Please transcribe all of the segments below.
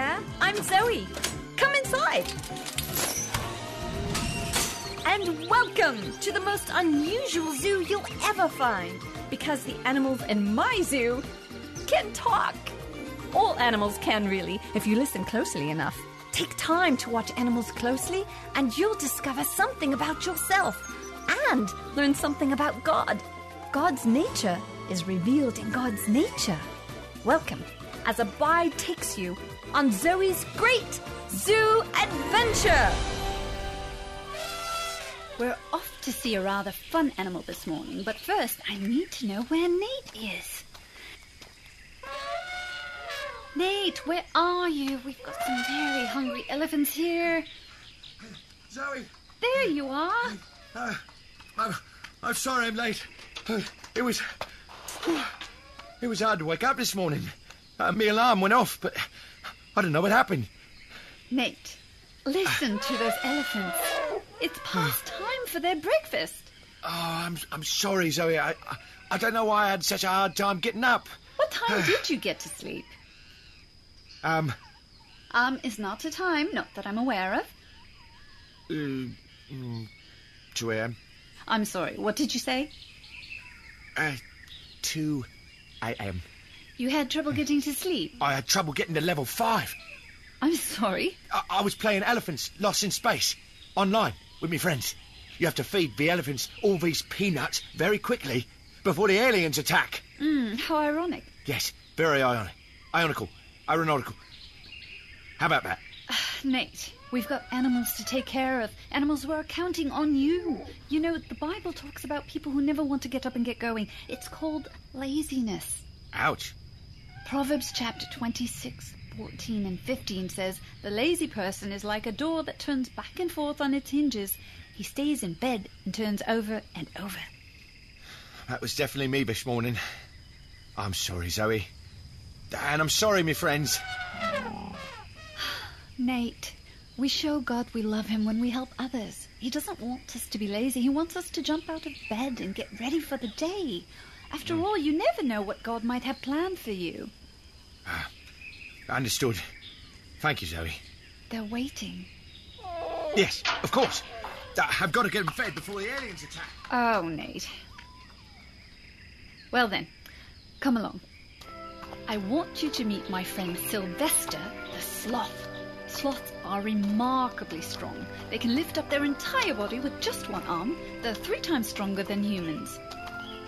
there. I'm Zoe. Come inside. And welcome to the most unusual zoo you'll ever find because the animals in my zoo can talk. All animals can, really, if you listen closely enough. Take time to watch animals closely, and you'll discover something about yourself and learn something about God. God's nature is revealed in God's nature. Welcome as Abide takes you on Zoe's Great Zoo Adventure. We're off to see a rather fun animal this morning, but first I need to know where Nate is. Nate, where are you? We've got some very hungry elephants here. Zoe, There you are. uh, I'm, I'm sorry I'm late. Uh, it was. It was hard to wake up this morning. Uh, my alarm went off, but I don't know what happened. Nate, listen to those elephants. It's past time for their breakfast. Oh, I'm, I'm sorry, Zoe. I, I, I don't know why I had such a hard time getting up. What time did you get to sleep? Um, Um, is not a time, not that I'm aware of. uh, mm, 2 a.m. I'm sorry, what did you say? Uh, 2 a.m. You had trouble getting to sleep. I had trouble getting to level 5. I'm sorry. I, I was playing elephants lost in space online with my friends. You have to feed the elephants all these peanuts very quickly before the aliens attack. Hmm, how ironic. Yes, very ironic. Ionical. Aeronautical. How about that? Nate, we've got animals to take care of. Animals who are counting on you. You know, the Bible talks about people who never want to get up and get going. It's called laziness. Ouch. Proverbs chapter 26, 14 and 15 says, The lazy person is like a door that turns back and forth on its hinges. He stays in bed and turns over and over. That was definitely me this morning. I'm sorry, Zoe. And I'm sorry, my friends. Nate, we show God we love him when we help others. He doesn't want us to be lazy. He wants us to jump out of bed and get ready for the day. After hmm. all, you never know what God might have planned for you. Ah, understood. Thank you, Zoe. They're waiting. Yes, of course. Ah, I've got to get them fed before the aliens attack. Oh, Nate. Well then, come along. I want you to meet my friend Sylvester the sloth. Sloths are remarkably strong. They can lift up their entire body with just one arm. They're three times stronger than humans.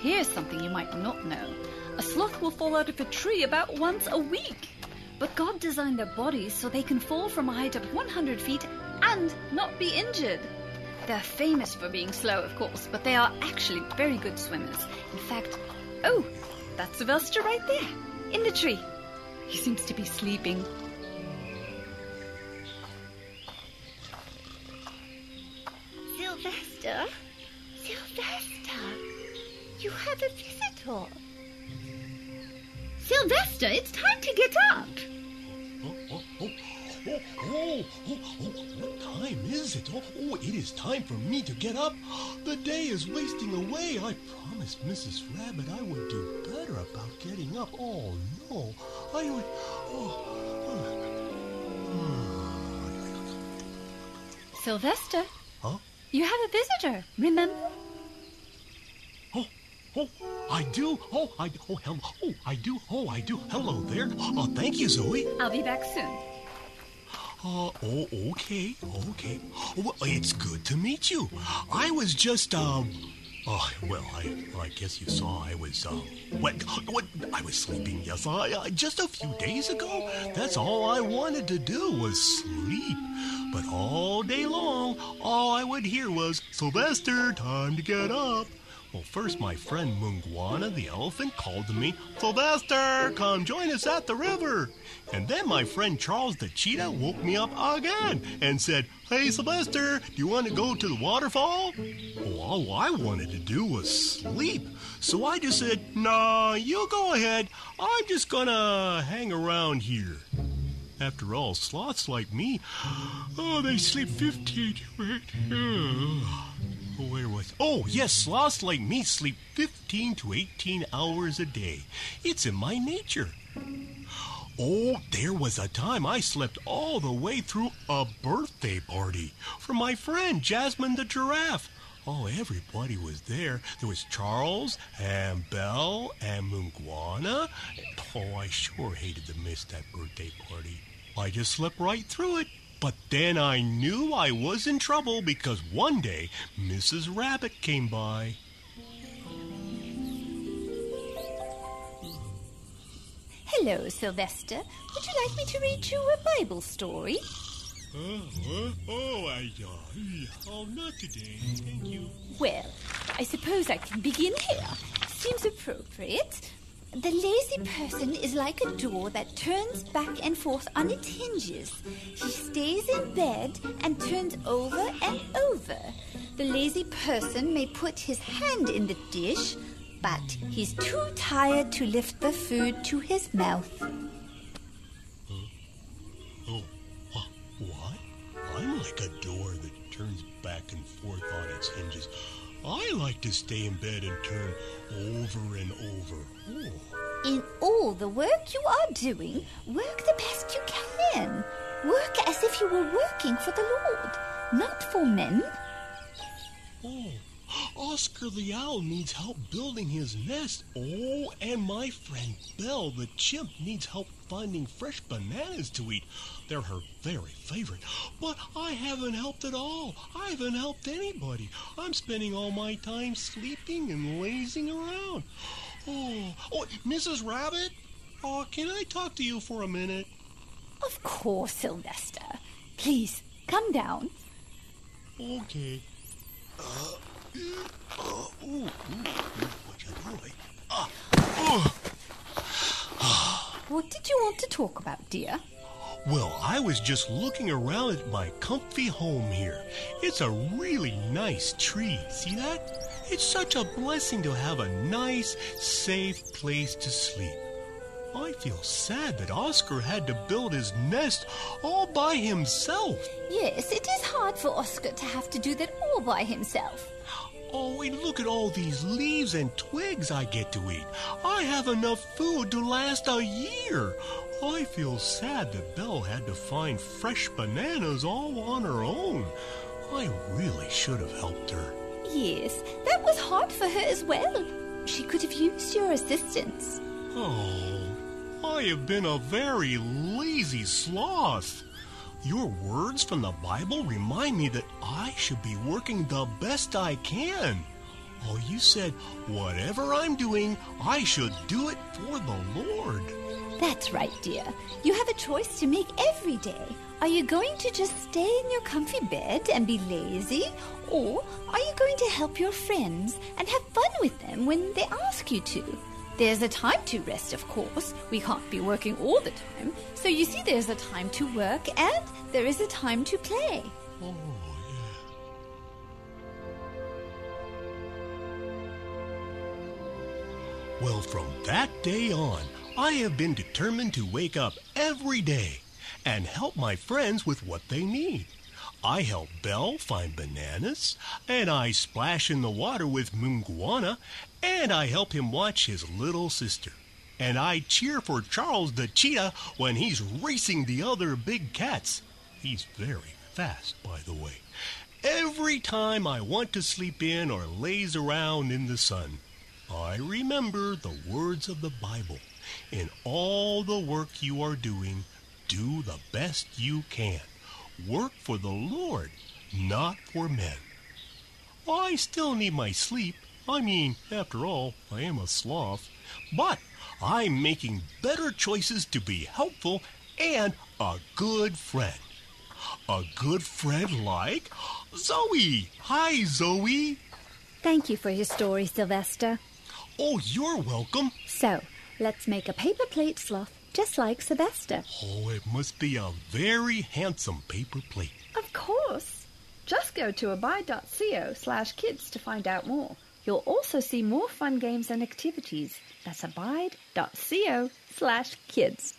Here's something you might not know. A sloth will fall out of a tree about once a week. But God designed their bodies so they can fall from a height of 100 feet and not be injured. They're famous for being slow, of course, but they are actually very good swimmers. In fact, oh, that's Sylvester right there, in the tree. He seems to be sleeping. Sylvester? Sylvester? You have a visitor. Sylvester, it's time to get up. Oh, oh, oh, oh, oh, oh, oh, what time is it? Oh, oh, it is time for me to get up. The day is wasting away. I promised Mrs. Rabbit I would do better about getting up. Oh, no. I would. Oh, um, hmm. Sylvester, huh? you have a visitor, remember? Oh, I do. Oh, I, oh, hello. Oh, I do. Oh, I do. Hello there. Oh, thank you, Zoe. I'll be back soon. Uh, oh, okay, okay. Well, it's good to meet you. I was just, um, oh, well, I, I guess you saw I was, um, what, what, I was sleeping, yes, I, uh, just a few days ago. That's all I wanted to do was sleep. But all day long, all I would hear was, Sylvester, time to get up. Well, first my friend Mungwana the elephant called to me, Sylvester, come join us at the river. And then my friend Charles the cheetah woke me up again and said, Hey, Sylvester, do you want to go to the waterfall? Well, all I wanted to do was sleep. So I just said, Nah, you go ahead. I'm just gonna hang around here. After all, sloths like me, oh, they sleep 15 to 18. Where was? Oh, yes, sloths like me sleep 15 to 18 hours a day. It's in my nature. Oh, there was a time I slept all the way through a birthday party for my friend Jasmine the giraffe. Oh, everybody was there. There was Charles and Belle and Munguana. Oh, I sure hated to miss that birthday party. I just slept right through it. But then I knew I was in trouble because one day Mrs. Rabbit came by. Hello, Sylvester. Would you like me to read you a Bible story? Uh, oh, I, uh, oh, not today. Thank you. Well, I suppose I can begin here. Seems appropriate. The lazy person is like a door that turns back and forth on its hinges. He stays in bed and turns over and over. The lazy person may put his hand in the dish, but he's too tired to lift the food to his mouth. Oh, uh, what? I'm like a door that turns back and forth on its hinges. I like to stay in bed and turn over and over. In all the work you are doing, work the best you can. Work as if you were working for the Lord, not for men. Oscar the Owl needs help building his nest. Oh, and my friend Belle the Chimp needs help finding fresh bananas to eat. They're her very favorite. But I haven't helped at all. I haven't helped anybody. I'm spending all my time sleeping and lazing around. Oh, oh, Mrs. Rabbit? Oh, can I talk to you for a minute? Of course, Sylvester. Please, come down. Okay. Uh, What did you want to talk about, dear? Well, I was just looking around at my comfy home here. It's a really nice tree. See that? It's such a blessing to have a nice, safe place to sleep. I feel sad that Oscar had to build his nest all by himself. Yes, it is hard for Oscar to have to do that all by himself. Oh, and look at all these leaves and twigs I get to eat. I have enough food to last a year. I feel sad that Belle had to find fresh bananas all on her own. I really should have helped her. Yes, that was hard for her as well. She could have used your assistance. Oh, I have been a very lazy sloth. Your words from the Bible remind me that I should be working the best I can. Oh, you said, whatever I'm doing, I should do it for the Lord. That's right, dear. You have a choice to make every day. Are you going to just stay in your comfy bed and be lazy? Or are you going to help your friends and have fun with them when they ask you to? There's a time to rest, of course. We can't be working all the time. So you see, there's a time to work and there is a time to play. Oh, yeah. Well, from that day on, I have been determined to wake up every day and help my friends with what they need. I help Belle find bananas, and I splash in the water with Munguana, and I help him watch his little sister. And I cheer for Charles the cheetah when he's racing the other big cats. He's very fast, by the way. Every time I want to sleep in or laze around in the sun, I remember the words of the Bible. In all the work you are doing, do the best you can. Work for the Lord, not for men. I still need my sleep. I mean, after all, I am a sloth. But I'm making better choices to be helpful and a good friend. A good friend like Zoe. Hi, Zoe. Thank you for your story, Sylvester. Oh, you're welcome. So, let's make a paper plate sloth just like Sylvester. Oh, it must be a very handsome paper plate. Of course. Just go to abide.co slash kids to find out more. You'll also see more fun games and activities. That's abide.co slash kids.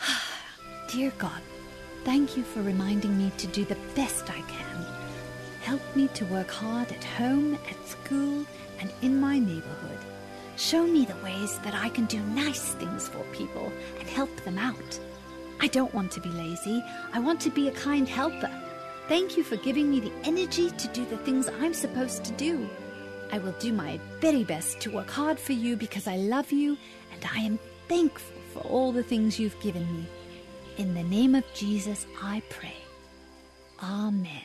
Dear God, thank you for reminding me to do the best I can. Help me to work hard at home, at school, and in my neighborhood. Show me the ways that I can do nice things for people and help them out. I don't want to be lazy. I want to be a kind helper. Thank you for giving me the energy to do the things I'm supposed to do. I will do my very best to work hard for you because I love you and I am thankful for all the things you've given me. In the name of Jesus, I pray. Amen.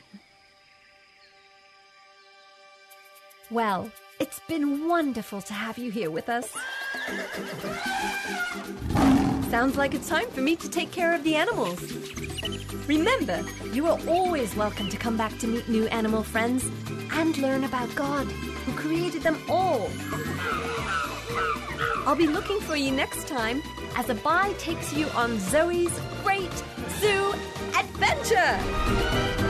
Well, it's been wonderful to have you here with us. Sounds like it's time for me to take care of the animals. Remember, you are always welcome to come back to meet new animal friends and learn about God, who created them all. I'll be looking for you next time as Abide takes you on Zoe's great zoo adventure.